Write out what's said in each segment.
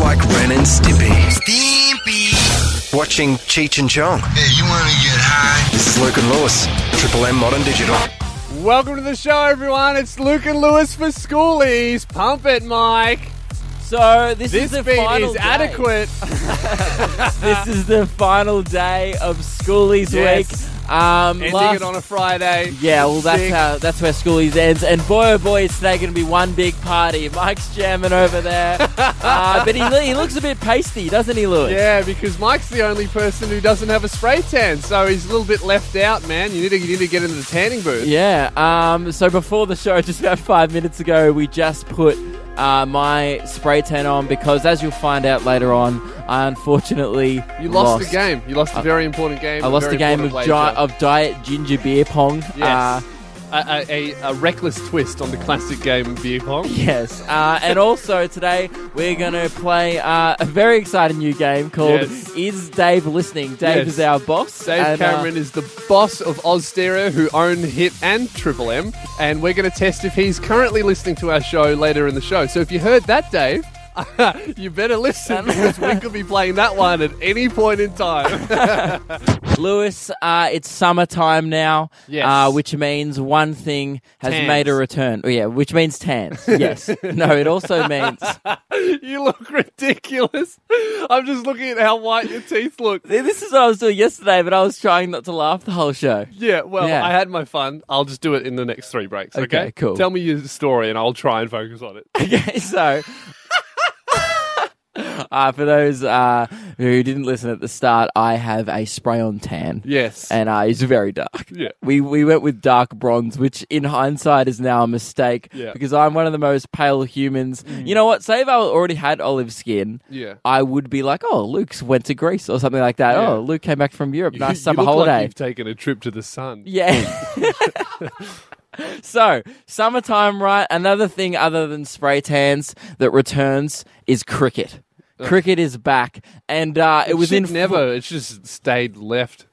It's like Ren and Stimpy. Stimpy. Watching Cheech and Chong. Hey, you want to get high? This is Luke and Lewis. Triple M Modern Digital. Welcome to the show, everyone. It's Luke and Lewis for Schoolies. Pump it, Mike. So this, This is the beat final is day. adequate. This is the final day of Schoolies Yes. week. Um, Ending last- it on a Friday. yeah, well, that's Sick. how that's where Schoolies ends. And boy, oh boy, it's today going to be one big party. Mike's jamming over there, uh, but he, he looks a bit pasty, doesn't he, Lewis? Yeah, because Mike's the only person who doesn't have a spray tan, so he's a little bit left out, man. You need to, you need to get into the tanning booth. Yeah. Um, so before the show, just about five minutes ago, we just put uh, my spray tan on because, as you'll find out later on, I unfortunately You lost, the game. You lost a very important game. I lost a game of, gi- of diet ginger beer pong. Yes. Uh, a, a, a, reckless twist on the classic game of beer pong. yes. Uh, and also today we're going to play uh, a very exciting new game called Yes. Is Dave Listening? Dave Yes. is our boss. Dave and, uh, Cameron is the boss of Austereo, who own Hit and Triple M, and we're going to test if he's currently listening to our show later in the show. So if you heard that, Dave, you better listen because we could be playing that one at any point in time. Lewis, uh, it's summertime now, Yes. uh, which means one thing has Tans. made a return. Oh, yeah, which means tans. Yes. no, it also means. you look ridiculous. I'm just looking at how white your teeth look. This is what I was doing yesterday, but I was trying not to laugh the whole show. Yeah, well, Yeah. I had my fun. I'll just do it in the next three breaks. Okay, Okay, cool. Tell me your story, and I'll try and focus on it. Okay, so uh, for those uh, who didn't listen at the start, I have a spray on tan. Yes. And uh, it's very dark. Yeah. We we went with dark bronze, which in hindsight is now a mistake Yeah. Mm. because I'm one of the most pale humans. You know what? Say if I already had olive skin, Yeah. I would be like, oh, Luke's went to Greece or something like that. Yeah. Oh, Luke came back from Europe. You- Nice you summer look holiday. Like you've taken a trip to the sun. Yeah. so, summertime, right? Another thing other than spray tans that returns is cricket. Cricket is back, and uh, it was in never. It's just stayed left.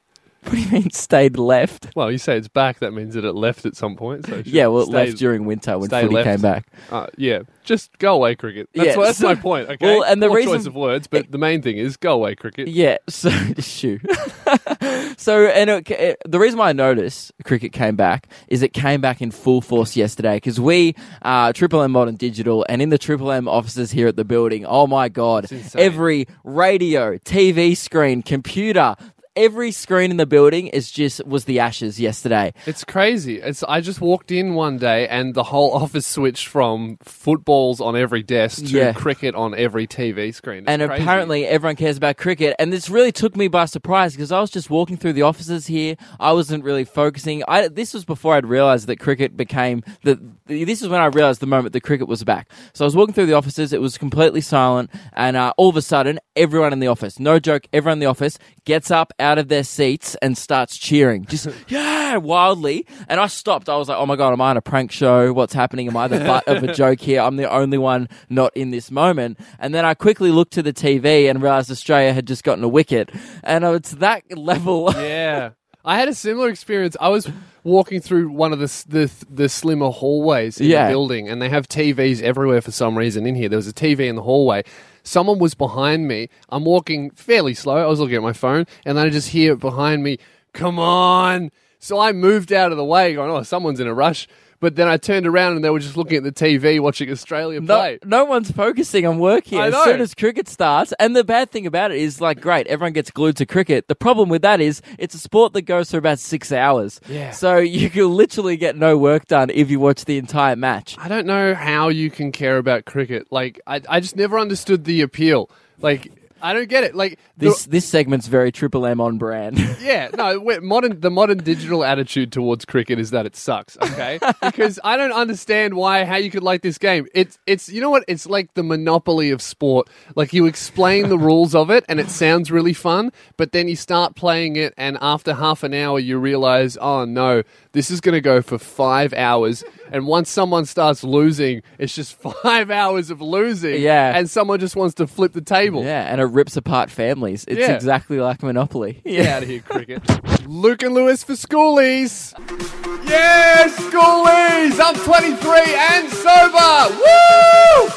What do you mean stayed left? Well, you say it's back. That means that it left at some point. So it Yeah, well, it left during winter when stay footy left. came back. Uh, yeah, just go away, cricket. That's, Yeah, what, that's so- my point. Okay. well, and the Poor reason- choice of words, but the main thing is go away, cricket. Yeah, so shoo. so, and it, it- the reason why I noticed cricket came back is it came back in full force yesterday because we, uh, Triple M Modern Digital, and in the Triple M offices here at the building, oh my god, every radio, TV screen, computer. Every screen in the building is just was the ashes yesterday. It's crazy. It's I just walked in one day and the whole office switched from footballs on every desk to Yeah. cricket on every TV screen. It's and crazy. apparently everyone cares about cricket and this really took me by surprise because i was just walking through the offices here i wasn't really focusing I, this was before i'd realized that cricket became the this is when i realized the moment that cricket was back so i was walking through the offices it was completely silent and uh, all of a sudden everyone in the office no joke everyone in the office gets up out of their seats and starts cheering. Just yeah wildly. And i stopped. I was like oh my god am i on a prank show? What's happening? Am i the butt of a joke here? I'm the only one not in this moment. And then i quickly looked to the tv and realized australia had just gotten a wicket. And it's that level Yeah. I had a similar experience. I was walking through one of the the, the slimmer hallways in Yeah. the building, and they have TVs everywhere for some reason in here. There was a TV in the hallway. Someone was behind me. I'm walking fairly slow. I was looking at my phone, and then I just hear behind me, "Come on!" So I moved out of the way, going, "Oh, someone's in a rush." But then I turned around and they were just looking at the TV, watching Australia no, play. no one's focusing on work here. As soon as cricket starts, and the bad thing about it is, like, great, everyone gets glued to cricket. The problem with that is, it's a sport that goes for about six hours. Yeah. So you can literally get no work done if you watch the entire match. I don't know how you can care about cricket. Like, I, I just never understood the appeal. Like, I don't get it. Like, the- This this segment's very Triple M on brand. yeah, no, we modern the modern digital attitude towards cricket is that it sucks. Okay, because I don't understand why how you could like this game. It's it's you know what? It's like the monopoly of sport. Like you explain the rules of it, and it sounds really fun, but then you start playing it, and after half an hour, you realize, oh no, this is going to go for five hours. And once someone starts losing, it's just five hours of losing. Yeah. and someone just wants to flip the table. yeah, and it rips apart families. It's Yeah. exactly like Monopoly. Get out of here, cricket. Luke and Lewis for schoolies. Yes, schoolies! I'm 23 and sober! Woo!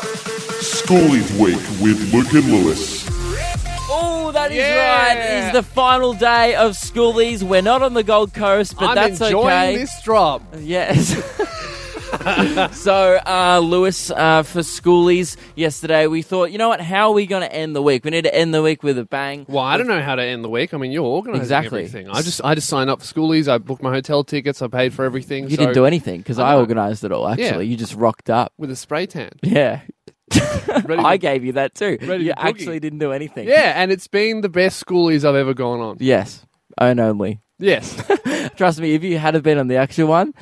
Schoolies Week with Luke and Lewis. Oh, that is Yeah. right. It's the final day of schoolies. We're not on the Gold Coast, but I'm that's enjoying okay. this drop. Yes. so, uh, Lewis, uh, for schoolies yesterday, we thought, you know what? How are we going to end the week? We need to end the week with a bang. Well, I don't know how to end the week. I mean, you're organising Exactly. everything. I just, I just signed up for schoolies. I booked my hotel tickets. I paid for everything. You so- didn't do anything because I I know. organised it all. Actually, you just rocked up. with a spray tan. Yeah, Ready I to- gave you that too. ready You to boogie. actually didn't do anything. Yeah, and it's been the best schoolies I've ever gone on. Yes, own only. Yes. Trust me, if you had have been on the actual one,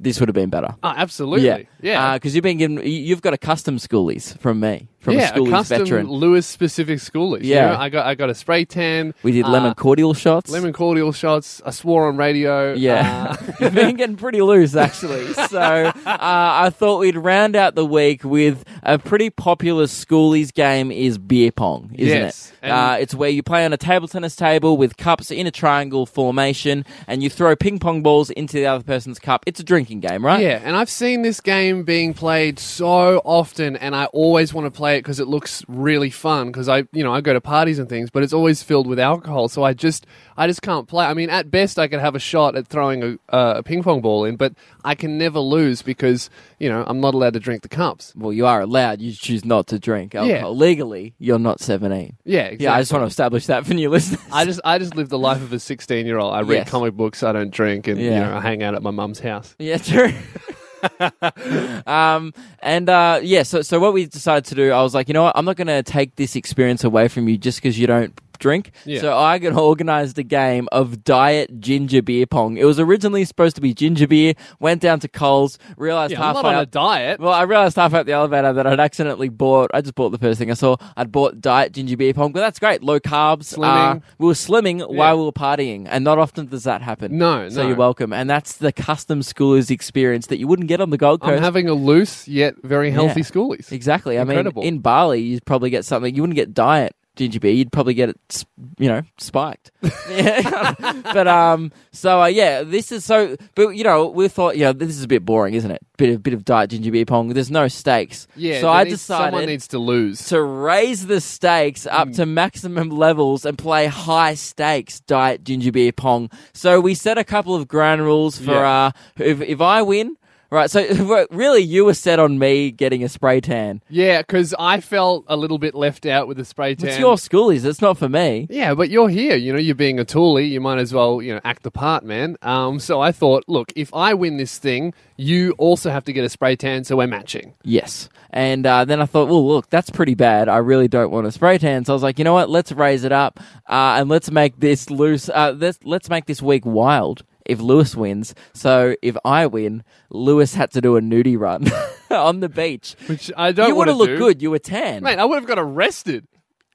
this would have been better. oh, absolutely. Yeah. because uh, you've been given. you- You've got a custom schoolies from me, from yeah, a schoolies custom veteran. Lewis specific schoolies. you Yeah. know? I got I got a spray tan. We did uh, lemon cordial shots. lemon cordial shots. I swore on radio. Yeah, Uh, you've been getting pretty loose actually. So uh, I thought we'd round out the week with a pretty popular schoolies game is beer pong, isn't Yes, it? Uh, it's where you play on a table tennis table with cups in a triangle formation, and you throw ping pong balls into the other person's cup. It's a drinking game, right? yeah, and I've seen this game being played so often, and I always want to play it because it looks really fun. Because I, you know, I go to parties and things, but it's always filled with alcohol, so I just, I just can't play. I mean, at best, I could have a shot at throwing a, uh, a ping pong ball in, but I can never lose because you know I'm not allowed to drink the cups. Well, you are allowed. You choose not to drink alcohol legally. You're not seventeen. Yeah, exactly. Yeah, I just want to establish that for new listeners. I just I just live the life of a 16 year old. I read Yes. comic books. I don't drink, and you know I hang out at my mum's house. Yeah, true. um, and uh, yeah, so so what we decided to do, I was like, you know what, I'm not going to take this experience away from you just because you don't drink. Yeah. So I got organised a game of diet ginger beer pong. It was originally supposed to be ginger beer. Went down to Coles, realised Yeah, not on a diet. Well, I realised halfway up the elevator that I'd accidentally bought. I just bought the first thing I saw. I'd bought diet ginger beer pong, but that's great. Low carbs. Slimming. Uh, we were slimming while we were partying, and not often does that happen. No, So no. you're welcome. And that's the custom schoolers experience that you wouldn't get on the Gold Coast. I'm having a loose yet very healthy Yeah. schoolies. exactly. Incredible. I mean, in Bali, you'd probably get something. You wouldn't get diet ginger beer. You'd probably get it, you know, spiked. Yeah. but um, so uh, yeah, this is so. But you know, we thought, you know, this is a bit boring, isn't it? Bit of bit of diet ginger beer pong. There's no stakes. Yeah, So I needs- someone decided needs to lose. to raise the stakes up Hmm. to maximum levels and play high stakes diet ginger beer pong. So we set a couple of ground rules for Yeah. uh if if I win, right? So really you were set on me getting a spray tan. Yeah, because I felt a little bit left out with the spray tan. It's your schoolies, it's not for me. yeah, but you're here. You know, you're being a toolie. You might as well, you know, act the part, man. Um, so I thought, look, if I win this thing, you also have to get a spray tan, so we're matching. Yes. And uh, then I thought, well, look, that's pretty bad. I really don't want a spray tan. So I was like, you know what? Let's raise it up uh, and let's make this loose. Uh, let's, let's make this week wild if Lewis wins. So if I win, Lewis had to do a nudie run on the beach. Which I don't you would want to have looked do. good. You were tan. Mate, I would have got arrested.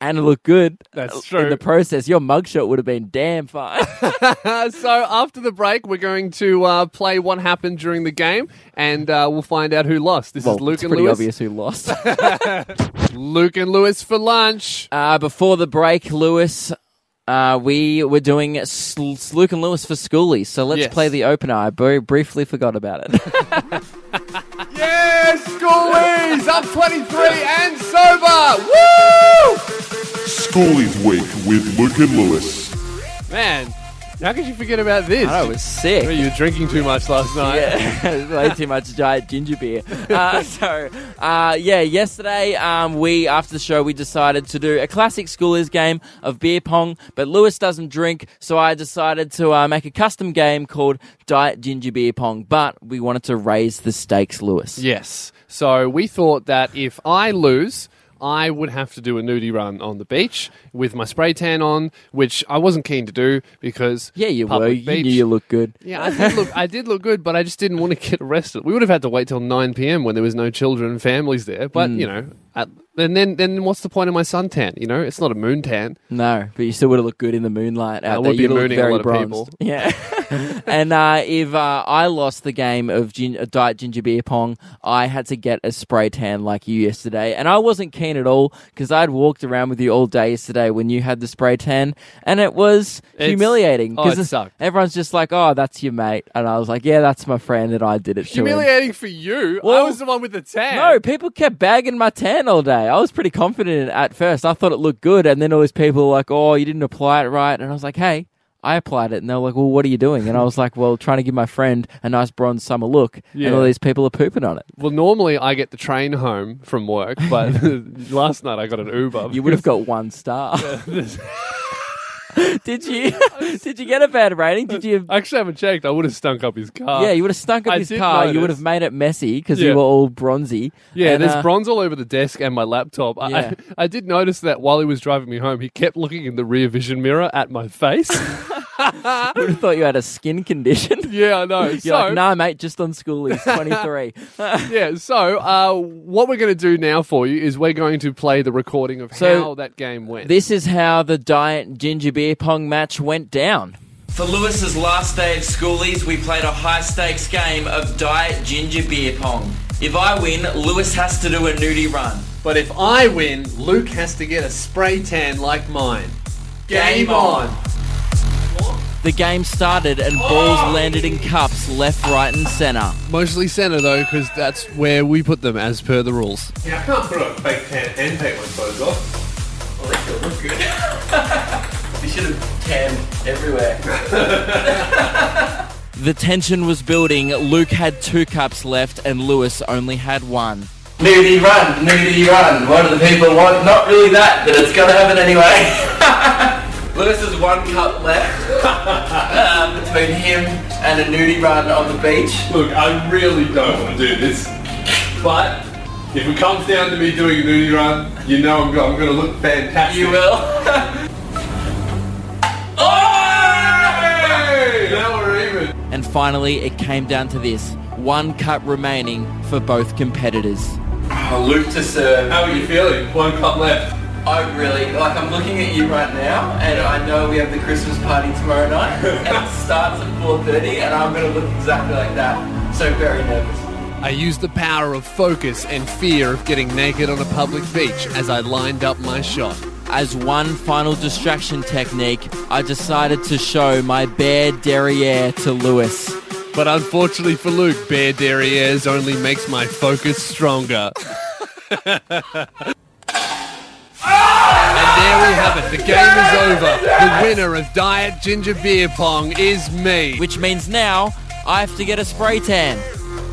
And it looked good. That's true. In the process, your mugshot would have been damn fine. Uh, so after the break, we're going to uh, play what happened during the game, and uh, we'll find out who lost. This well, is Luke it's and pretty Lewis. obvious who lost. Luke and Lewis for lunch. Uh, before the break, Lewis, uh, we were doing S- S- Luke and Lewis for schoolies. So let's Yes. play the opener. I very briefly forgot about it. Yes, schoolies up 23 and sober. Woo! Schoolies Week with Luke and Lewis. Man, how could you forget about this? I was sick. You were drinking too much last night. Yeah, way too much giant ginger beer. Uh, so, uh, yeah, yesterday um, we after the show we decided to do a classic schoolers game of beer pong, but Lewis doesn't drink, so I decided to uh, make a custom game called Diet Ginger Beer Pong. But we wanted to raise the stakes, Lewis. Yes. So we thought that if I lose, I would have to do a nudie run on the beach with my spray tan on, which I wasn't keen to do because Yeah, you were. public You beach. knew you looked good. Yeah, I did look. I did look good, but I just didn't want to get arrested. We would have had to wait till nine p.m. when there was no children and families there. But Mm. you know, at, and then then what's the point of my suntan? You know, it's not a moon tan. No, but you still would have looked good in the moonlight out I there. would be You'd mooning a lot of bronzed. people. Yeah. and uh, if uh, I lost the game of gin- uh, Diet Ginger Beer Pong, I had to get a spray tan like you yesterday. And I wasn't keen at all because I'd walked around with you all day yesterday when you had the spray tan, and it was It's- humiliating. oh, 'cause it it's- sucked. Everyone's just like, oh, that's your mate. And I was like, yeah, that's my friend, and I did it to him. Humiliating for you. I was the one with the tan. No, people kept bagging my tan all day. I was pretty confident at first. I thought it looked good, and then all these people were like, "Oh, you didn't apply it right," and I was like, "Hey." I applied it, and they were like, "Well, what are you doing?" And I was like, "Well, trying to give my friend a nice bronze summer look." Yeah. And all these people are pooping on it. Well, normally I get the train home from work, but last night I got an Uber. You would have got one star. did you? did you get a bad rating? Did you? I actually haven't checked. I would have stunk up his car. yeah, you would have stunk up I his did car. You would have made it messy because Yeah. you were all bronzy. Yeah, And, there's uh, bronze all over the desk and my laptop. I- Yeah. I, I did notice that while he was driving me home, he kept looking in the rear vision mirror at my face. I would have thought you had a skin condition. yeah, I know. You're so, like, nah, mate, just on school. He's 23. yeah, so uh, what we're going to do now for you is we're going to play the recording of So, how that game went. This is how the Diet Ginger Beer Pong match went down. For Lewis's last day at schoolies, we played a high stakes game of Diet Ginger Beer Pong. If I win, Lewis has to do a nudie run. but if I win, Luke has to get a spray tan like mine. Game on. The game started and balls landed in cups left, right, and centre. Mostly center though, because that's where we put them as per the rules. Yeah, I can't put on a fake tan and take my clothes off. Well, they still look good. we should have tan everywhere. The tension was building. Luke had two cups left, and Lewis only had one. Nudie run, nudie run. What do the people want? Not really that, but it's gotta happen anyway. Lewis has one cup left um, between him and a nudie run on the beach. Look, I really don't want to do this, but if it comes down to me doing a nudie run, you know I'm, I'm going to look fantastic. You will. Hey! Now we're even. And finally, it came down to this one cup remaining for both competitors. Oh, Luke to serve. How are you feeling? One cup left. I really like. I'm looking at you right now, and I know we have the Christmas party tomorrow night, and it starts at 4:30, and I'm gonna look exactly like that. So very nervous. I used the power of focus and fear of getting naked on a public beach as I lined up my shot. As one final distraction technique, I decided to show my bare derriere to Lewis. But unfortunately for Luke, bare derrieres only makes my focus stronger. there we have it. The game is over. The winner of Diet Ginger Beer Pong is me. Which means now I have to get a spray tan,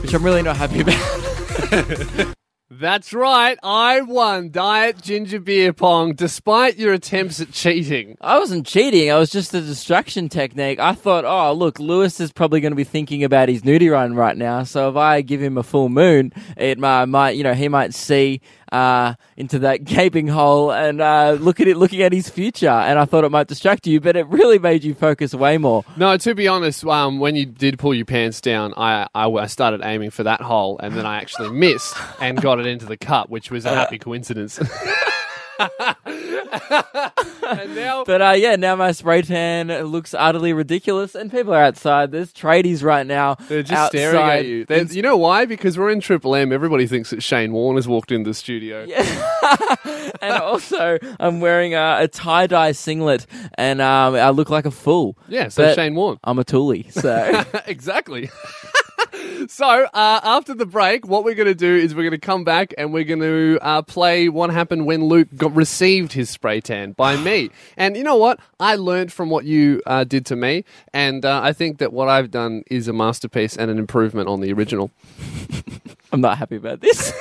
which I'm really not happy about. That's right. I won Diet Ginger Beer Pong despite your attempts at cheating. I wasn't cheating. I was just a distraction technique. I thought, oh, look, Lewis is probably going to be thinking about his nudie run right now. So if I give him a full moon, it might, might you know, he might see uh, into that gaping hole and uh, look at it, looking at his future. And I thought it might distract you, but it really made you focus way more. No, to be honest, um, when you did pull your pants down, I, I, I started aiming for that hole, and then I actually missed and got it into the cup, which was a happy coincidence. and now, But uh, yeah, now my spray tan looks utterly ridiculous, and people are outside. There's tradies right now. they're just outside. staring at you. They're- you know why? Because we're in Triple M. Everybody thinks that Shane Warne has walked into the studio. and also, I'm wearing a, a tie dye singlet, and um, I look like a fool. Yeah, so But Shane Warne. I'm a toolie, so exactly. So uh, after the break, what we're going to do is we're going to come back and we're going to uh, play what happened when Luke got received his spray tan by me. And you know what? I learned from what you uh, did to me, and uh, I think that what I've done is a masterpiece and an improvement on the original. I'm not happy about this.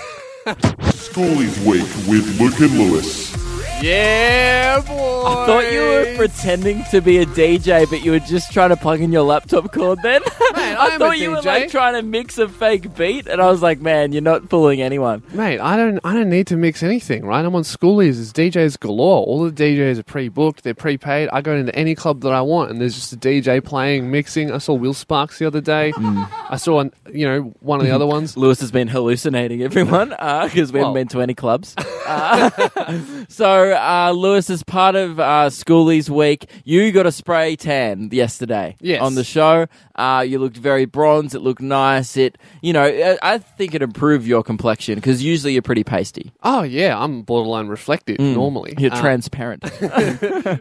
Schoolies Week with Luke and Lewis. Yeah, boy. I thought you were pretending to be a DJ, but you were just trying to plug in your laptop cord. Then Man, I I thought you were like trying to mix a fake beat, and I was like, "Man, you're not fooling anyone." Mate, I don't I don't need to mix anything, right? I'm on schoolies, there's DJs galore. All the DJs are pre booked, they're prepaid. I go into any club that I want and there's just a DJ playing, mixing. I saw Will Sparks the other day. I saw an, you know, one of the other ones. Lewis has been hallucinating everyone because we Well- haven't been to any clubs. Uh, so uh, Lewis is part of uh, Schoolies week, you got a spray tan yesterday. Yes. On the show, uh, you looked very bronze. It looked nice. It, you know, I, I think it improved your complexion because usually you're pretty pasty. Oh yeah, I'm borderline reflective normally. You're Uh, transparent.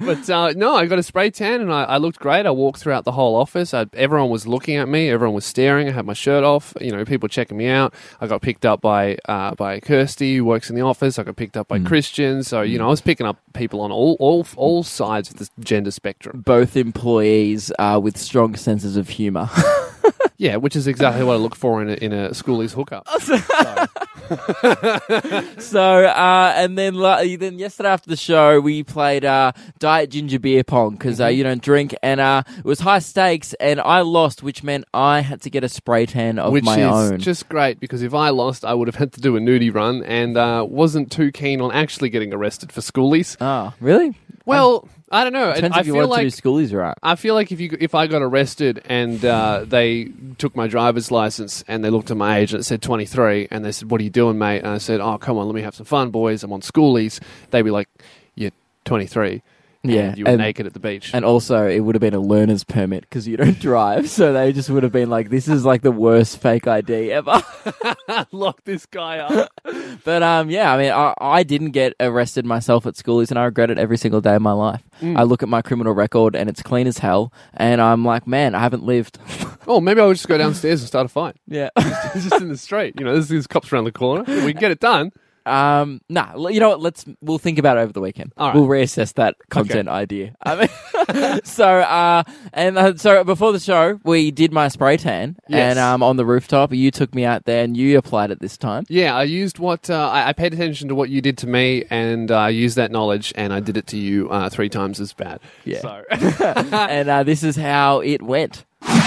But uh, no, I got a spray tan and I, I looked great. I walked throughout the whole office. I, everyone was looking at me. Everyone was staring. I had my shirt off. You know, people checking me out. I got picked up by uh, by Kirsty, who works in the office. I got picked up by Christian. So you know, I was picking up people on all all all sides of the gender spectrum. Both employees uh, with strong senses of humor. Yeah, which is exactly what I look for in a, in a schoolies hookup. So, uh, and then la- then yesterday after the show, we played uh, Diet Ginger Beer Pong because uh, you don't drink, and uh, it was high stakes, and I lost, which meant I had to get a spray tan of which my is own. just great because if I lost, I would have had to do a nudie run and uh, wasn't too keen on actually getting arrested for schoolies. Oh, really? Well, I don't know. Depends I if you feel wanted like to do schoolies right. I feel like if you if I got arrested and uh, they took my driver's license and they looked at my age and it said 23 and they said, "What are you doing, mate?" and I said, "Oh, come on, let me have some fun, boys. I'm on schoolies." They'd be like, "You're 23." Yeah, you were and- naked at the beach. And also, it would have been a learner's permit because you don't drive. So they just would have been like, this is like the worst fake ID ever. Lock this guy up. but um, yeah, I mean, I, I didn't get arrested myself at schoolies and I regret it every single day of my life. Mm. I look at my criminal record and it's clean as hell. And I'm like, man, I haven't lived. oh, maybe I would just go downstairs and start a fight. yeah. Just in the street. You know, there's, there's cops around the corner. We can get it done. Um, nah, you know what? Let's we'll think about it over the weekend. All right. We'll reassess that content idea. I mean, so uh, and uh, so before the show, we did my spray tan, Yes. and um, on the rooftop, you took me out there, and you applied it this time. Yeah, I used what uh, I, I paid attention to what you did to me, and I used that knowledge, and I did it to you uh, three times as bad. Yeah. So. and uh, this is how it went.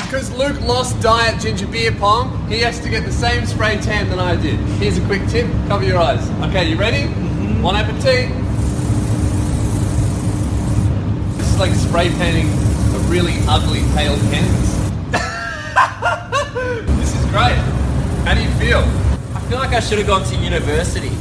Because Luke lost diet ginger beer pong, he has to get the same spray tan that I did. Here's a quick tip: cover your eyes. Okay, you ready? Mm-hmm. Bon appetit. This is like spray painting a really ugly pale canvas. this is great. How do you feel? I feel like I should have gone to university.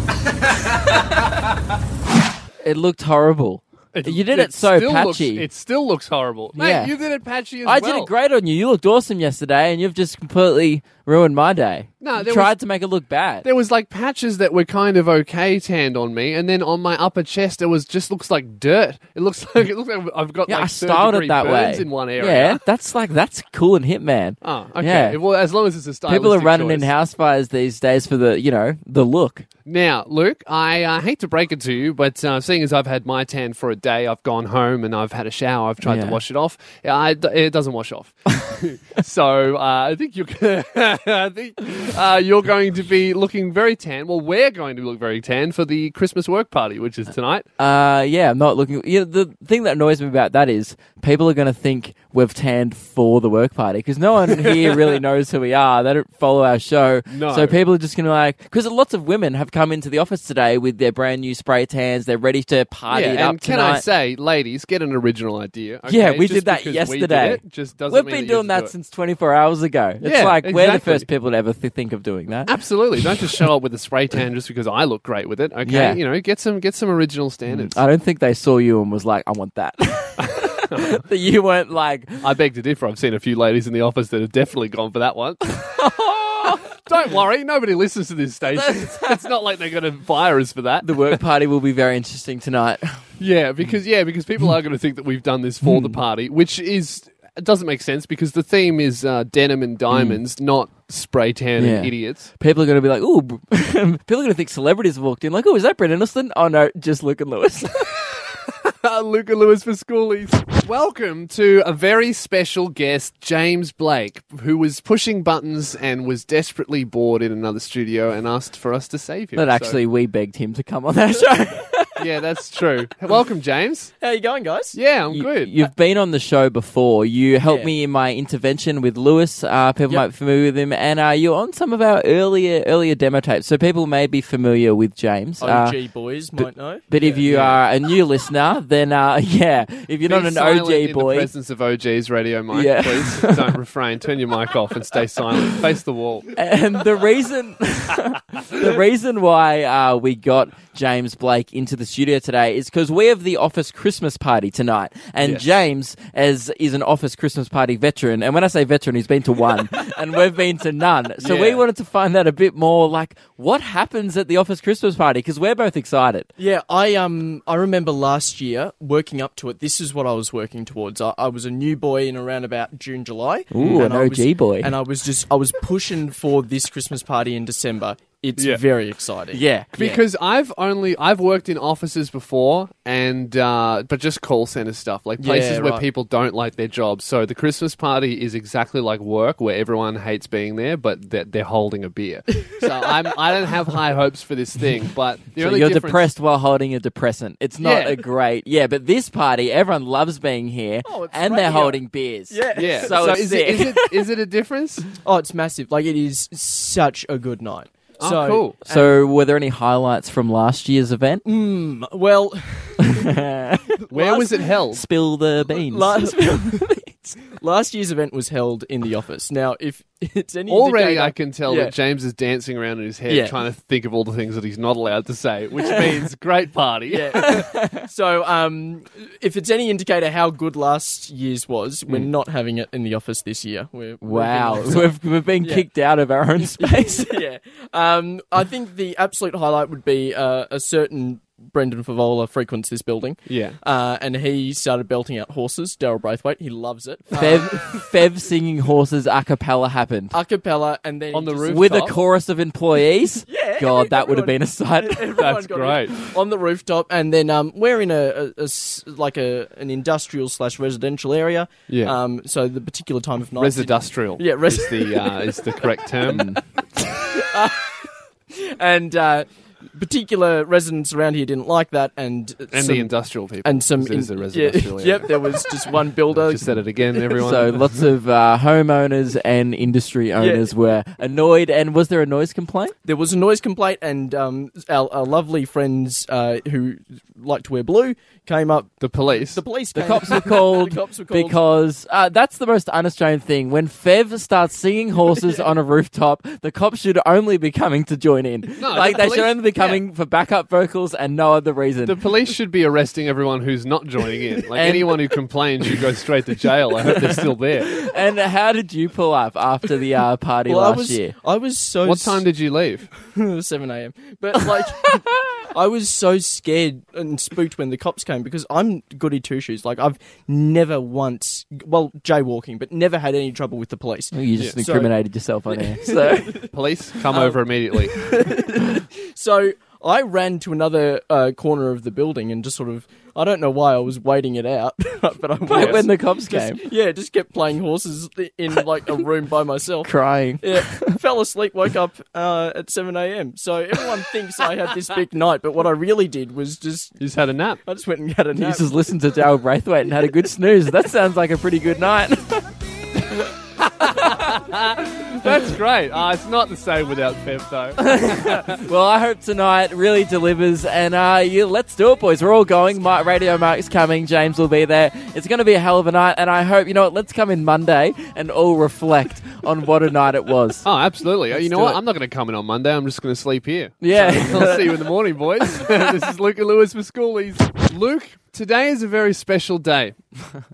it looked horrible. You did it, so still looks- patchy. it still looks horrible. Mate, Yeah. you did it patchy as well. I well. did it great on you. You looked awesome yesterday, and you've just completely ruined my day. No, you tried was- to make it look bad. There was like patches that were kind of okay tanned on me, and then on my upper chest, it was just looks like dirt. It looks like it looks like I've got yeah, like I styled it that way. in one area. Yeah, that's like that's cool and hip, man. Oh, okay. Yeah. Well, as long as it's a stylistic People are running choice. in house fires these days for the, you know, the look. Now, Luke, I uh, hate to break it to you, but uh, seeing as I've had my tan for a day, I've gone home and I've had a shower. I've tried to Yeah. wash it off. Yeah, I, it doesn't wash off. so uh, I think you're. I think uh, you're going to be looking very tan. Well, we're going to look very tan for the Christmas work party, which is tonight. Uh, yeah, I'm not looking. You know, the thing that annoys me about that is people are going to think we've tanned for the work party because no one here really knows who we are. They don't follow our show. No. So people are just going to like, because lots of women have come into the office today with their brand new spray tans. They're ready to party yeah, it and can tonight. I say, ladies, get an original idea. okay? Yeah, we Just did that because we yesterday. did just doesn't We've been doing that do since 24 hours ago. It's Yeah, like we're the first people to ever th- think of doing that. Absolutely. Don't just show up with a spray tan just because I look great with it. Okay, Yeah. you know, get some get some original mm. standards. I don't think they saw you and was like, I want that. that you weren't like, I beg to differ. I've seen a few ladies in the office that have definitely gone for that one. Don't worry, nobody listens to this station. It's, it's not like they're going to fire us for that. the work party will be very interesting tonight. Yeah, because yeah, because people are going to think that we've done this for the party, which is it doesn't make sense because the theme is uh, denim and diamonds, not spray tan Yeah. and idiots. People are going to be like, ooh, people are going to think celebrities have walked in. Like, oh, is that Brent Eccleston? Oh, no, just Luke and Lewis. Luca Lewis for schoolies. Welcome to a very special guest, James Blake, who was pushing buttons and was desperately bored in another studio and asked for us to save him. but So- actually, we begged him to come on our show. Yeah, that's true. Welcome, James. How you going, guys? Yeah, I'm You- good. You've been on the show before. You helped Yeah. me in my intervention with Lewis. Uh, people Yep. might be familiar with him, and uh, you're on some of our earlier earlier demo tapes, so people may be familiar with James. Uh, OG boys might know. but if you are a new listener, then uh, yeah, if you're Be not an silent OG in the boy, presence of OG's radio mic, Yeah. please don't refrain. Turn your mic off and stay silent. Face the wall. and the reason the reason why uh, we got James Blake into the the studio today is because we have the office Christmas party tonight, and Yes. James as is an office Christmas party veteran. And when I say veteran, he's been to one, and we've been to none. So we wanted to find out a bit more, like what happens at the office Christmas party, because we're both excited. Yeah, I um I remember last year working up to it. This is what I was working towards. I, I was a new boy in around about June, July. Ooh, and an OG was- boy. And I was just I was pushing for this Christmas party in December. It's Yeah. very exciting. Yeah, Because I've only I've worked in offices before and uh, but just call center stuff like places Yeah, where right. people don't like their jobs. So the Christmas party is exactly like work where everyone hates being there, but they're, they're holding a beer. so I'm I don't have high hopes for this thing, but the So only you're difference- depressed while holding a depressant. It's not Yeah. a great, yeah. But this party, everyone loves being here, Oh, it's and right they're here. holding beers. Yeah. Yeah. So it's is it, is it a difference? Oh, it's massive. Like it is such a good night. Oh, so, cool. So, were there any highlights from last year's event? Mm, well, Where was it held? Spill the beans. last, last year's event was held in the office. Now, if it's any Already, I can tell Yeah. that James is dancing around in his head, Yeah. trying to think of all the things that he's not allowed to say, which means great party. Yeah. so, um, if it's any indicator how good last year's was, we're not having it in the office this year. We're, we're wow, being- we've, we've been Yeah. kicked out of our own space. yeah. Um, I think the absolute highlight would be uh, a certain Brendan Fevola frequents this building. Yeah. Uh, and he started belting out horses. Daryl Braithwaite, he loves it. Fev, Fev singing horses a cappella happened a cappella, and then On he the just- roof? with a chorus of employees. Yeah, God, that would have been a sight. everyone That's got great. it on the rooftop, and then um, we're in a, a- a s- like a an industrial slash residential area. Yeah. Um, so the particular time of night. Residustrial. Yeah, res- is the uh, is the correct term. and uh, particular residents around here didn't like that, and and some, the industrial people. and some in- yeah, residential area. yep, there was just one builder. Just said it again, everyone. So lots of uh, homeowners and industry owners were annoyed. And was there a noise complaint? There was a noise complaint, and um, our, our lovely friends uh, who like to wear blue came up. the police. The police, The cops were up. called, the cops were called because uh, that's the most un-Australian thing. When Fev starts singing horses on a rooftop, the cops should only be coming to join in. No, like the they should police- only be coming for backup vocals and no other reason. the police should be arresting everyone who's not joining in. Like And- anyone who complains should go straight to jail. I hope they're still there. and how did you pull up after the uh, party Well, I last was, year? I was so What time did you leave? seven a.m. But like, I was so scared and spooked when the cops came because I'm goody two shoes. Like I've never once, well, jaywalking, but never had any trouble with the police. You just Yeah. So- incriminated yourself on air. So Police, come over immediately. So I ran to another uh, corner of the building and just sort of, I don't know why I was waiting it out, but I was. when the cops Just- came, yeah, just kept playing horses in like a room by myself. crying. Yeah, fell asleep, woke up uh, at 7 a.m. So everyone thinks I had this big night, but what I really did was just, You just had a nap. I just went and had a You nap. just listened to Daryl Braithwaite and had a good snooze. That sounds like a pretty good night. That's great. Uh, it's not the same without Fev, though. Well, I hope tonight really delivers, and uh, you, let's do it, boys. We're all going. My, Radio Mark's coming. James will be there. It's going to be a hell of a night, and I hope you know what. Let's come in Monday and all reflect on what a night it was. Oh, absolutely. Uh, you know what? it. I'm not going to come in on Monday. I'm just going to sleep here. Yeah. I'll see you in the morning, boys. this is Luke and Lewis for Schoolies. Luke, today is a very special day.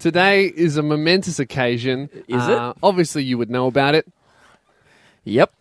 Today is a momentous occasion. Is Uh, Obviously, you would know about it Yep.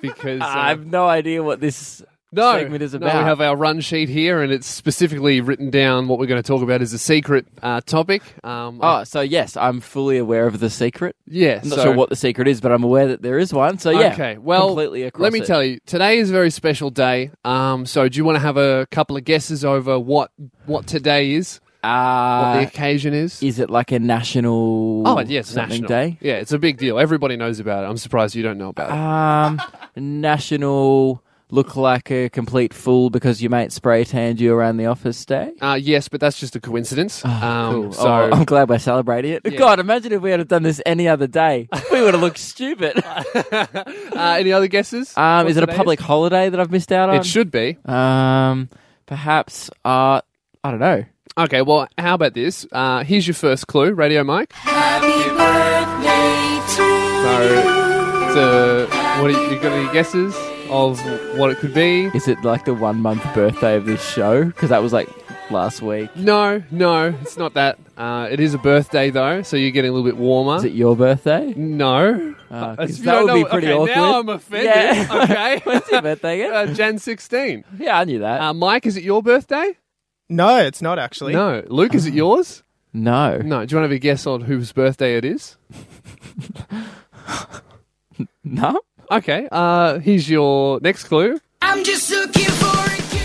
because uh, I have no idea what this no, segment is about. no, we have our run sheet here, and it's specifically written down what we're going to talk about is a secret uh, topic. Um, Oh, so yes, I'm fully aware of the secret. yeah. I'm not so- sure what the secret is, but I'm aware that there is one. So yeah, Okay, well, completely across let me it. tell you, today is a very special day. Um, so do you want to have a couple of guesses over what what today is, what Uh, the occasion is? is it like a national? oh, yes, something national day. Yeah, it's a big deal. Everybody knows about it. I'm surprised you don't know about it. Um, national look like a complete fool because your mate spray tanned you around the office day. Uh, yes, but that's just a coincidence. um, Cool. So oh, I'm glad we're celebrating it. Yeah. God, imagine if we had done this any other day. We would have looked stupid. uh, any other guesses? Um, What is it a today public holiday that I've missed out on? It should be. Um, perhaps. Uh, I don't know. Okay, well, how about this? Uh, here's your first clue, Radio Mike. Happy birthday So, it's a, what are you, you got any guesses? of what it could be. Is it like the one month birthday of this show? Because that was like last week. No, no, it's not that. Uh, it is a birthday though, so you're getting a little bit warmer. Is it your birthday? no, Uh, Uh, 'cause that don't would be know- pretty okay, awkward. Now I'm offended. Yeah. Okay, When's your birthday again? uh, Jan 16. yeah, I knew that. Uh, Mike, is it your birthday? No, it's not actually. No. Luke, is it yours? no. No. Do you want to have a guess on whose birthday it is? No? Okay. Uh, here's your next clue. I'm just looking for a kid.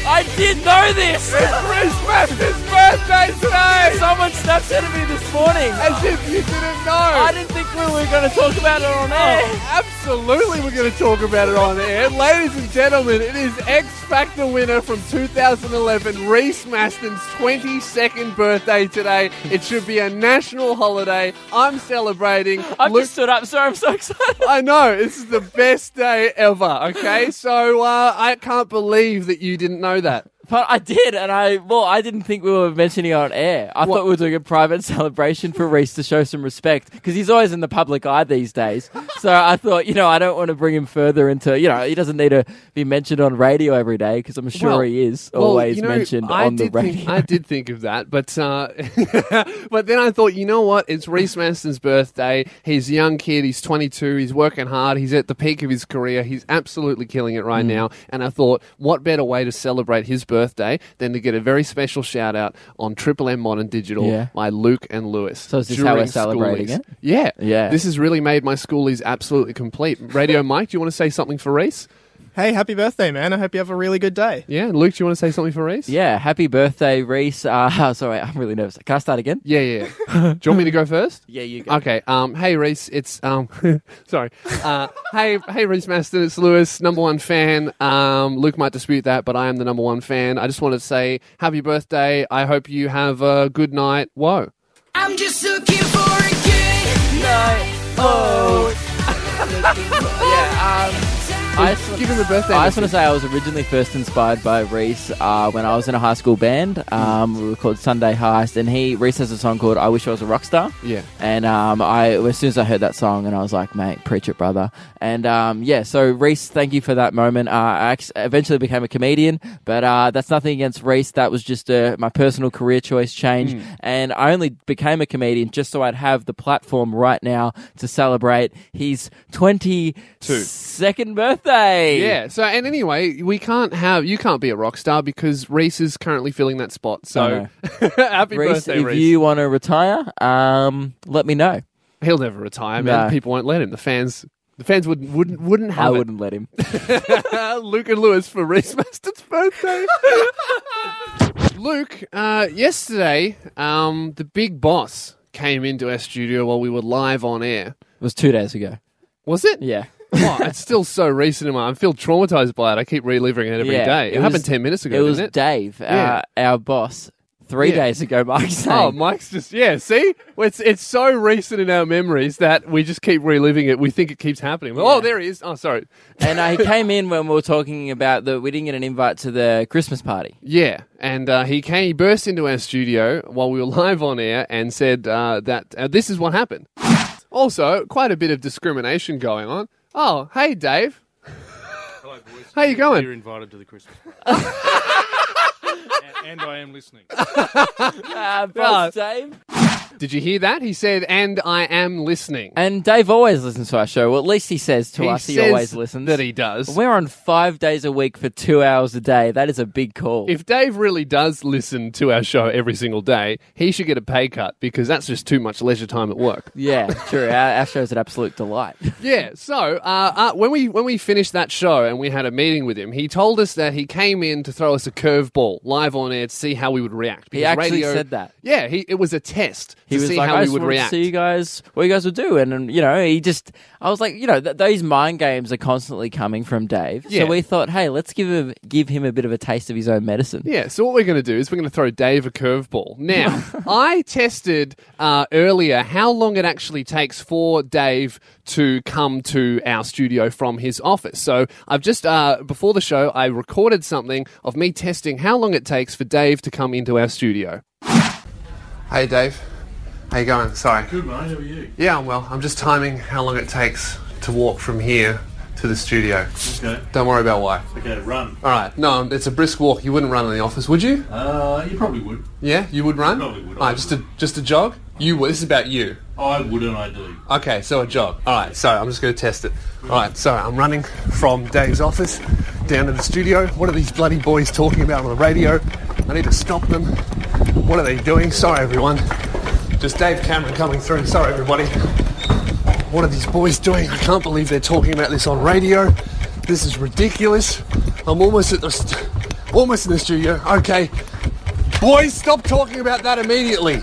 I did know this! Bruce Master's birthday today. Someone snapped Snapchatted me this morning. As if you didn't know. I didn't think we were going to talk about it on air. Oh, absolutely, we're going to talk about it on air. Ladies and gentlemen, it is X Factor winner from 2011, Reece Mastin's 22nd birthday today. It should be a national holiday. I'm celebrating. I've Luke- just stood up, sorry, I'm so excited. I know, this is the best day ever, okay? So uh, I can't believe that you didn't know that. But I did, and I well, I didn't think we were mentioning it on air. I thought we were doing a private celebration for Reece to show some respect because he's always in the public eye these days. So I thought, you know, I don't want to bring him further into, you know, he doesn't need to be mentioned on radio every day because I'm sure Well- he is Well, always you know, mentioned I on the did radio. Think, I did think of that, but uh, but then I thought, you know what? It's Reece Mastin's birthday. He's a young kid. He's 22. He's working hard. He's at the peak of his career. He's absolutely killing it Hmm. right now. And I thought, what better way to celebrate his birthday than to get a very special shout out on Triple M Modern Digital Yeah. by Luke and Lewis. So is this how we're celebrating schoolies. it? Yeah, Yeah. This has really made my schoolies absolutely complete. Radio Mike, do you want to say something for Reece? Hey, happy birthday, man. I hope you have a really good day. Yeah, and Luke, do you want to say something for Reece? yeah, happy birthday, Reece. Uh, sorry, I'm really nervous. Can I start again? yeah, yeah. yeah. do you want me to go first? Yeah, you go. Okay. Um. Hey, Reece. It's um. sorry. Uh. Hey, hey, Reece Mastin. It's Lewis, number one fan. Um. Luke might dispute that, but I am the number one fan. I just wanted to say happy birthday. I hope you have a good night. Whoa. I'm just looking for a good night. Oh. yeah, um, I just, Give him a birthday. I just want to say I was originally first inspired by Reece uh, when I was in a high school band. Um, we were called Sunday Heist, and he Reece has a song called "I Wish I Was a Rock Star." Yeah. And um, I, as soon as I heard that song, and I was like, "Mate, preach it, brother!" And um, yeah, so Reece, thank you for that moment. Uh, I eventually became a comedian, but uh, that's nothing against Reece. That was just uh, my personal career choice change, and I only became a comedian just so I'd have the platform right now to celebrate his twenty second birthday. Yeah. So, and anyway, we can't have you can't be a rock star because Reece is currently filling that spot. So, happy Reece, birthday, if Reece. you want to retire, um, let me know. He'll never retire, man. No. People won't let him. The fans. The fans wouldn't wouldn't wouldn't have I it. wouldn't let him. Luke and Lewis for Reece Mastin's birthday. Luke, uh, yesterday, um, the big boss came into our studio while we were live on air. It was two days ago. Was it? Yeah. Oh, it's still so recent in my. I feel traumatized by it. I keep reliving it every day. Yeah, It, it happened was- ten minutes ago. it was didn't it? Dave, Yeah. uh, our boss, three Yeah. days ago. Mike's saying. Oh, Mike's just yeah. See, it's it's so recent in our memories that we just keep reliving it. We think it keeps happening. Oh, there he is. Oh, sorry. and uh, he came in when we were talking about the we didn't get an invite to the Christmas party. Yeah, and uh, he came. He burst into our studio while we were live on air and said uh, that uh, this is what happened. Also, quite a bit of discrimination going on. Oh, hey, Dave. Hello, boys. How you going? You're invited to the Christmas party. and, and I am listening. Uh, boss Dave. Did you hear that? He said, "And I am listening." And Dave always listens to our show. Well, at least he says to he us he says always listens. That he does. We're on five days a week for two hours a day. That is a big call. If Dave really does listen to our show every single day, he should get a pay cut because that's just too much leisure time at work. yeah, true. Our, our show's an absolute delight. Yeah. So uh, uh, when we when we finished that show and we had a meeting with him, he told us that he came in to throw us a curveball live on air to see how we would react. He actually radio- said that. Yeah. He it was a test He to was see like, how I we just would react. to see you guys, what you guys would do. And, and, you know, he just, I was like, you know, th- those mind games are constantly coming from Dave. Yeah. So we thought, hey, let's give him, give him a bit of a taste of his own medicine. Yeah, so what we're going to do is we're going to throw Dave a curveball. Now, I tested uh, earlier how long it actually takes for Dave to come to our studio from his office. So I've just, uh, before the show, I recorded something of me testing how long it takes for Dave to come into our studio. Hey, Dave. How you going? Sorry. Good, mate. How are you? Yeah, I'm well. I'm just timing how long it takes to walk from here to the studio. Okay. Don't worry about why. Okay, run. All right. No, it's a brisk walk. You wouldn't run in the office, would you? Uh, you probably would. Yeah, you would run. Probably would. All right, just a just a jog. You would. This is about you. I would and I do. Okay, so a jog. All right, so I'm just going to test it. All right, so I'm running from Dave's office down to the studio. What are these bloody boys talking about on the radio? I need to stop them. What are they doing? Sorry, everyone. Just Dave Cameron coming through. Sorry, everybody. What are these boys doing? I can't believe they're talking about this on radio. This is ridiculous. I'm almost at the st- almost in the studio. Okay, boys, stop talking about that immediately.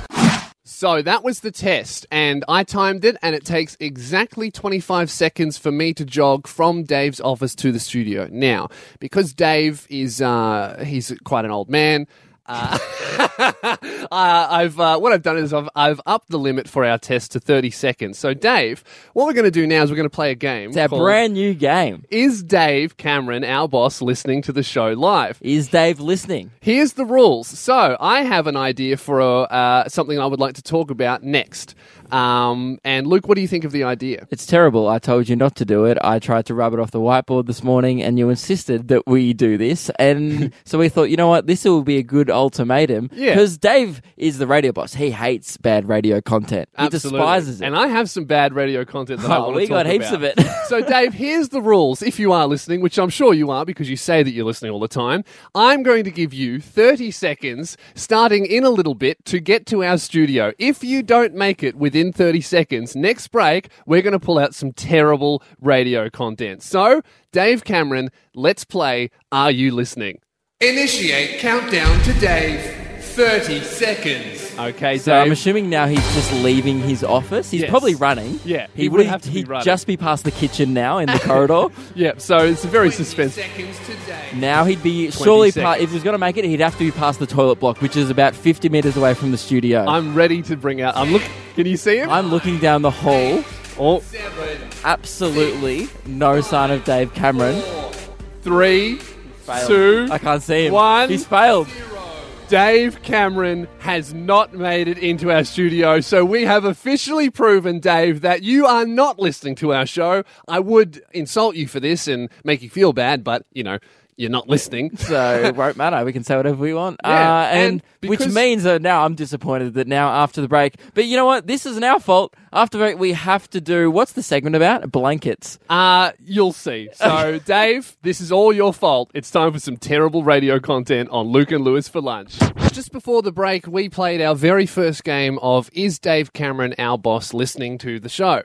So that was the test, and I timed it, and it takes exactly 25 seconds for me to jog from Dave's office to the studio. Now, because Dave is uh, he's quite an old man. Uh, uh, I've uh, what I've done is I've I've upped the limit for our test to 30 seconds. So Dave, what we're going to do now is we're going to play a game. It's a called brand new game. Is Dave Cameron, our boss, listening to the show live? Is Dave listening? Here's the rules. So I have an idea for a, uh, something I would like to talk about next. Um, and Luke, what do you think of the idea? It's terrible. I told you not to do it. I tried to rub it off the whiteboard this morning, and you insisted that we do this. And so we thought, you know what, this will be a good ultimatum. Yeah. Because Dave is the radio boss. He hates bad radio content. He Absolutely. despises it. And I have some bad radio content that I Oh, want we to talk got heaps about. of it. so, Dave, here's the rules. If you are listening, which I'm sure you are because you say that you're listening all the time, I'm going to give you 30 seconds, starting in a little bit, to get to our studio. If you don't make it within 30 seconds, next break, we're going to pull out some terrible radio content. So, Dave Cameron, let's play Are You Listening? Initiate countdown to Dave. 30 seconds. Okay, so I'm assuming now he's just leaving his office. He's Yes. probably running. Yeah, he would have to be he'd running. just be past the kitchen now in the corridor. Yeah, so it's a very suspense. Now he'd be surely pa- seconds. if he was going to make it, he'd have to be past the toilet block, which is about 50 meters away from the studio. I'm ready to bring out. I'm look. Can you see him? I'm looking down the hall. Oh, Absolutely no sign of Dave Cameron. three, Failed. two, I can't see him. one. He's failed. Dave Cameron has not made it into our studio, so we have officially proven, Dave, that you are not listening to our show. I would insult you for this and make you feel bad, but you know you're not listening. So it won't matter. We can say whatever we want. Yeah, uh, and, and which means that now I'm disappointed that now after the break. But you know what? This isn't our fault. After the break, we have to do what's the segment about? Blankets. Uh, you'll see. So, Dave, this is all your fault. It's time for some terrible radio content on Luke and Lewis for lunch. Just before the break, we played our very first game of Is Dave Cameron, our boss, listening to the show?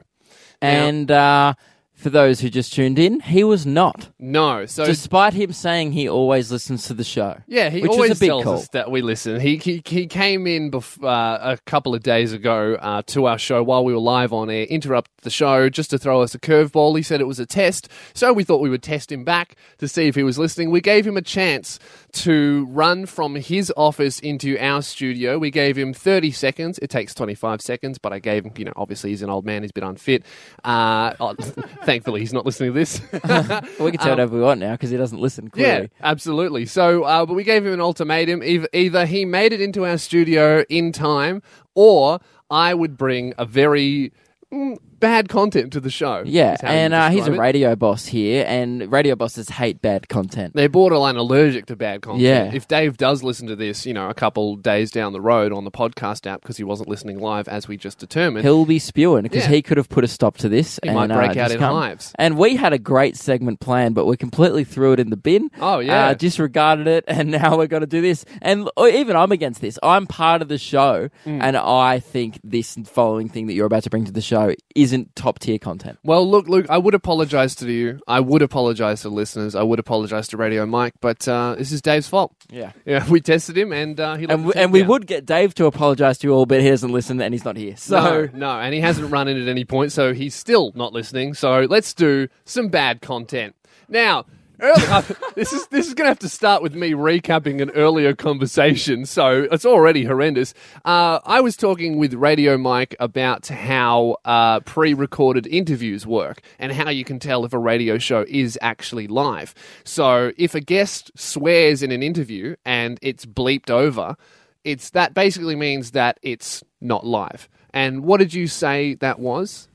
And uh, for those who just tuned in, he was not. No. So, Despite him saying he always listens to the show. Yeah, he which always is a big tells call. us that we listen. He he, he came in bef- uh, a couple of days ago uh, to our show while we were live on air, interrupt the show just to throw us a curveball. He said it was a test, so we thought we would test him back to see if he was listening. We gave him a chance to run from his office into our studio. We gave him 30 seconds. It takes 25 seconds, but I gave him, you know, obviously he's an old man, he's a bit unfit. Uh, thankfully, he's not listening to this. We can say whatever we want now because he doesn't listen. Um, Yeah, Clearly. absolutely. So, uh, but we gave him an ultimatum. Either, either he made it into our studio in time, or I would bring a very mm, bad content to the show. Yeah, is and uh, he's a it. radio boss here, and radio bosses hate bad content. They're borderline allergic to bad content. Yeah. If Dave does listen to this, you know, a couple days down the road on the podcast app because he wasn't listening live, as we just determined, He'll be spewing because Yeah. he could have put a stop to this. He and, might uh, break out in come. hives. And we had a great segment planned, but we completely threw it in the bin. Oh, yeah. uh, disregarded it, and now we're going to do this. And even I'm against this. I'm part of the show, Mm. and I think this following thing that you're about to bring to the show isn't top tier content. Well, look, Luke, I would apologise to you. I would apologise to listeners. I would apologise to Radio Mike, but uh, this is Dave's fault. Yeah. Yeah, we tested him, and uh, he And we, and we would get Dave to apologise to you all, but he doesn't listen and he's not here. So no, no, and he hasn't run in at any point, so he's still not listening. So let's do some bad content now. Early, uh, this is this is going to have to start with me recapping an earlier conversation, so it's already horrendous. Uh, I was talking with Radio Mike about how uh, pre-recorded interviews work and how you can tell if a radio show is actually live. So if a guest swears in an interview and it's bleeped over, it's that basically means that it's not live. And what did you say that was?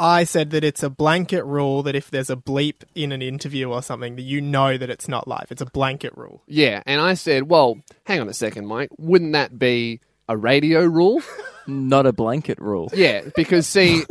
I said that it's a blanket rule that if there's a bleep in an interview or something, that you know that it's not live. It's a blanket rule. Yeah, and I said, well, hang on a second, Mike. Wouldn't that be a radio rule? Not a blanket rule. Yeah, because see,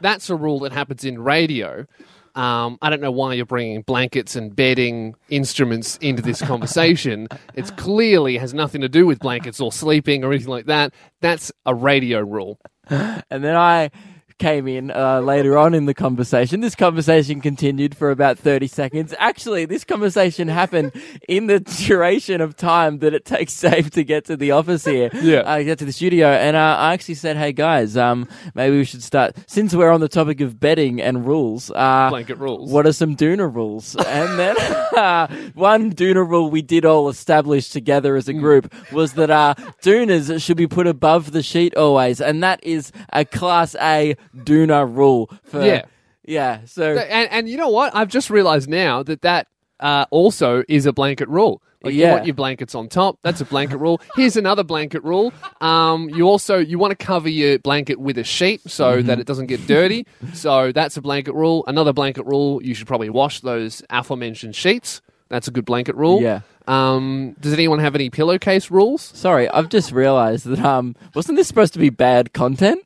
that's a rule that happens in radio. Um, I don't know why you're bringing blankets and bedding instruments into this conversation. it clearly has nothing to do with blankets or sleeping or anything like that. That's a radio rule. And then I came in uh, later on in the conversation. This conversation continued for about 30 seconds. Actually, this conversation happened in the duration of time that it takes Dave to get to the office here. Yeah. Uh, get to the studio. And uh, I actually said, hey guys, um, maybe we should start, since we're on the topic of bedding and rules, uh, Blanket rules. what are some doona rules? And then uh, one doona rule we did all establish together as a group was that uh, doonas should be put above the sheet always, and that is a Class A doona rule. For, Yeah. yeah. So And, and you know what? I've just realised now that that uh, also is a blanket rule. Like you want your blankets on top. That's a blanket rule. Here's another blanket rule. Um, you also you want to cover your blanket with a sheet so Mm-hmm. that it doesn't get dirty. So that's a blanket rule. Another blanket rule. You should probably wash those aforementioned sheets. That's a good blanket rule. Yeah. Um, does anyone have any pillowcase rules? sorry, I've just realised that um, wasn't this supposed to be bad content?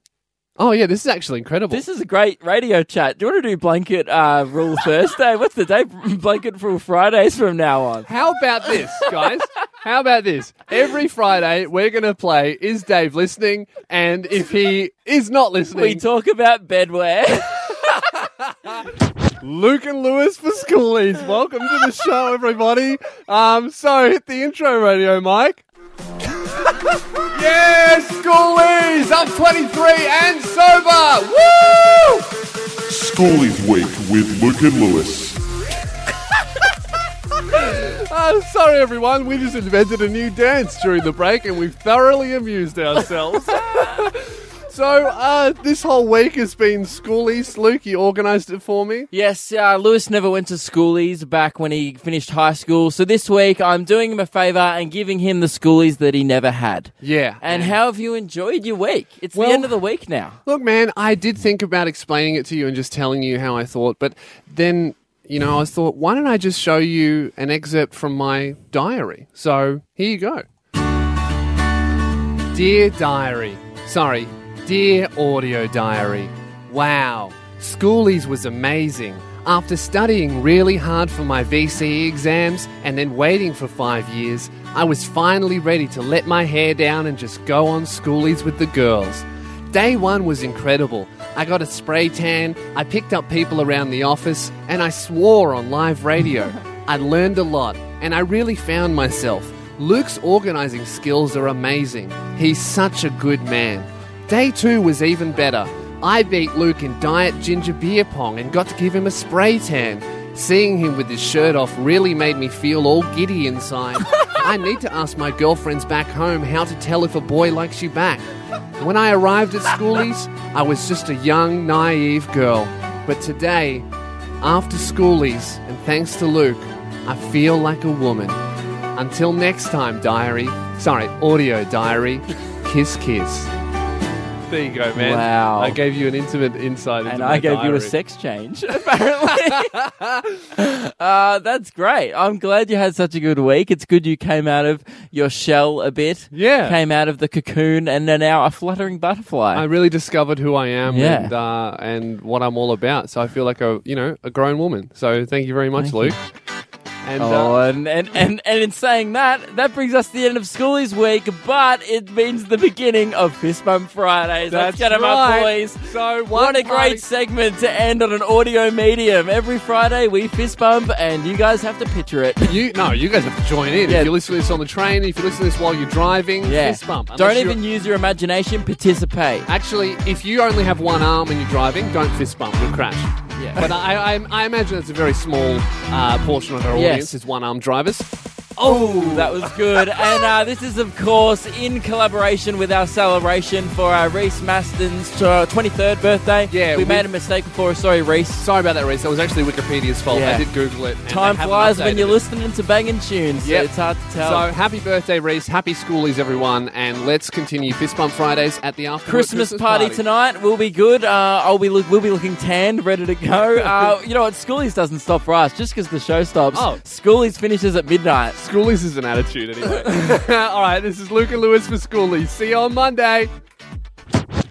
Oh yeah, this is actually incredible. This is a great radio chat. Do you want to do blanket uh, rule Thursday? What's the day? Blanket rule Fridays from now on. How about this, guys? How about this? Every Friday, we're going to play Is Dave Listening? And if he is not listening, We talk about bedwear. Luke and Lewis for Schoolies. Welcome to the show, everybody. Um, so hit the intro radio, Mike. yes, Schoolies! I'm 23 and sober! Woo! Schoolies Week with Luke and Lewis. Uh, sorry, everyone. We just invented a new dance during the break and we've thoroughly amused ourselves. so, uh, this whole week has been Schoolies. Luke, you organised it for me. Yes, uh, Lewis never went to schoolies back when he finished high school. So this week I'm doing him a favour and giving him the schoolies that he never had. Yeah. And how have you enjoyed your week? It's Well- the end of the week now. Look, man, I did think about explaining it to you and just telling you how I thought, but then, you know, I thought, why don't I just show you an excerpt from my diary? So here you go. Dear diary, sorry, dear audio diary. Wow, schoolies was amazing. After studying really hard for my VCE exams and then waiting for five years, I was finally ready to let my hair down and just go on schoolies with the girls. Day one was incredible. I got a spray tan, I picked up people around the office, and I swore on live radio. I learned a lot, and I really found myself. Luke's organizing skills are amazing. He's such a good man. Day two was even better. I beat Luke in Diet Ginger Beer Pong and got to give him a spray tan. Seeing him with his shirt off really made me feel all giddy inside. I need to ask my girlfriends back home how to tell if a boy likes you back. When I arrived at schoolies, I was just a young, naive girl. But today, after schoolies, and thanks to Luke, I feel like a woman. Until next time, diary. Sorry, audio diary. Kiss, kiss. There you go, man. Wow. I gave you an intimate insight into And my I gave you a sex change, apparently. uh, that's great. I'm glad you had such a good week. It's good you came out of your shell a bit. Yeah. Came out of the cocoon and are now a fluttering butterfly. I really discovered who I am Yeah. and uh, and what I'm all about. So I feel like a you know a grown woman. So thank you very much, Luke. And Oh, uh, and, and, and, and in saying that, that brings us to the end of Schoolies Week, but it means the beginning of Fist Bump Fridays. That's Let's get 'em up, right. boys. So What a great segment to end on an audio medium. Every Friday we fist bump, and you guys have to picture it. You no, you guys have to join in. Yeah. If you listen to this on the train, if you listen to this while you're driving, Yeah. fist bump. Unless Don't even use your imagination. Participate. Actually, if you only have one arm and you're driving, don't fist bump. You'll crash. Yeah. But I, I, I imagine it's a very small uh, portion of our Yes. audience is one armed drivers. Oh, that was good. and uh, this is, of course, in collaboration with our celebration for uh, Reece Mastin's uh, 23rd birthday. Yeah, we we- made a mistake before. Sorry, Reece. Sorry about that, Reece. That was actually Wikipedia's fault. Yeah. I did Google it. Time flies when you're it. listening to banging tunes. so it's hard to tell. So happy birthday, Reece. Happy schoolies, everyone. And let's continue Fist Bump Fridays at the after Christmas, party, tonight We'll be good. Uh, I'll be look, we'll be looking tanned, ready to go. Uh, you know what? Schoolies doesn't stop for us just because the show stops. Oh. Schoolies finishes at midnight. Schoolies is an attitude, anyway. All right, this is Luca Lewis for Schoolies. See you on Monday.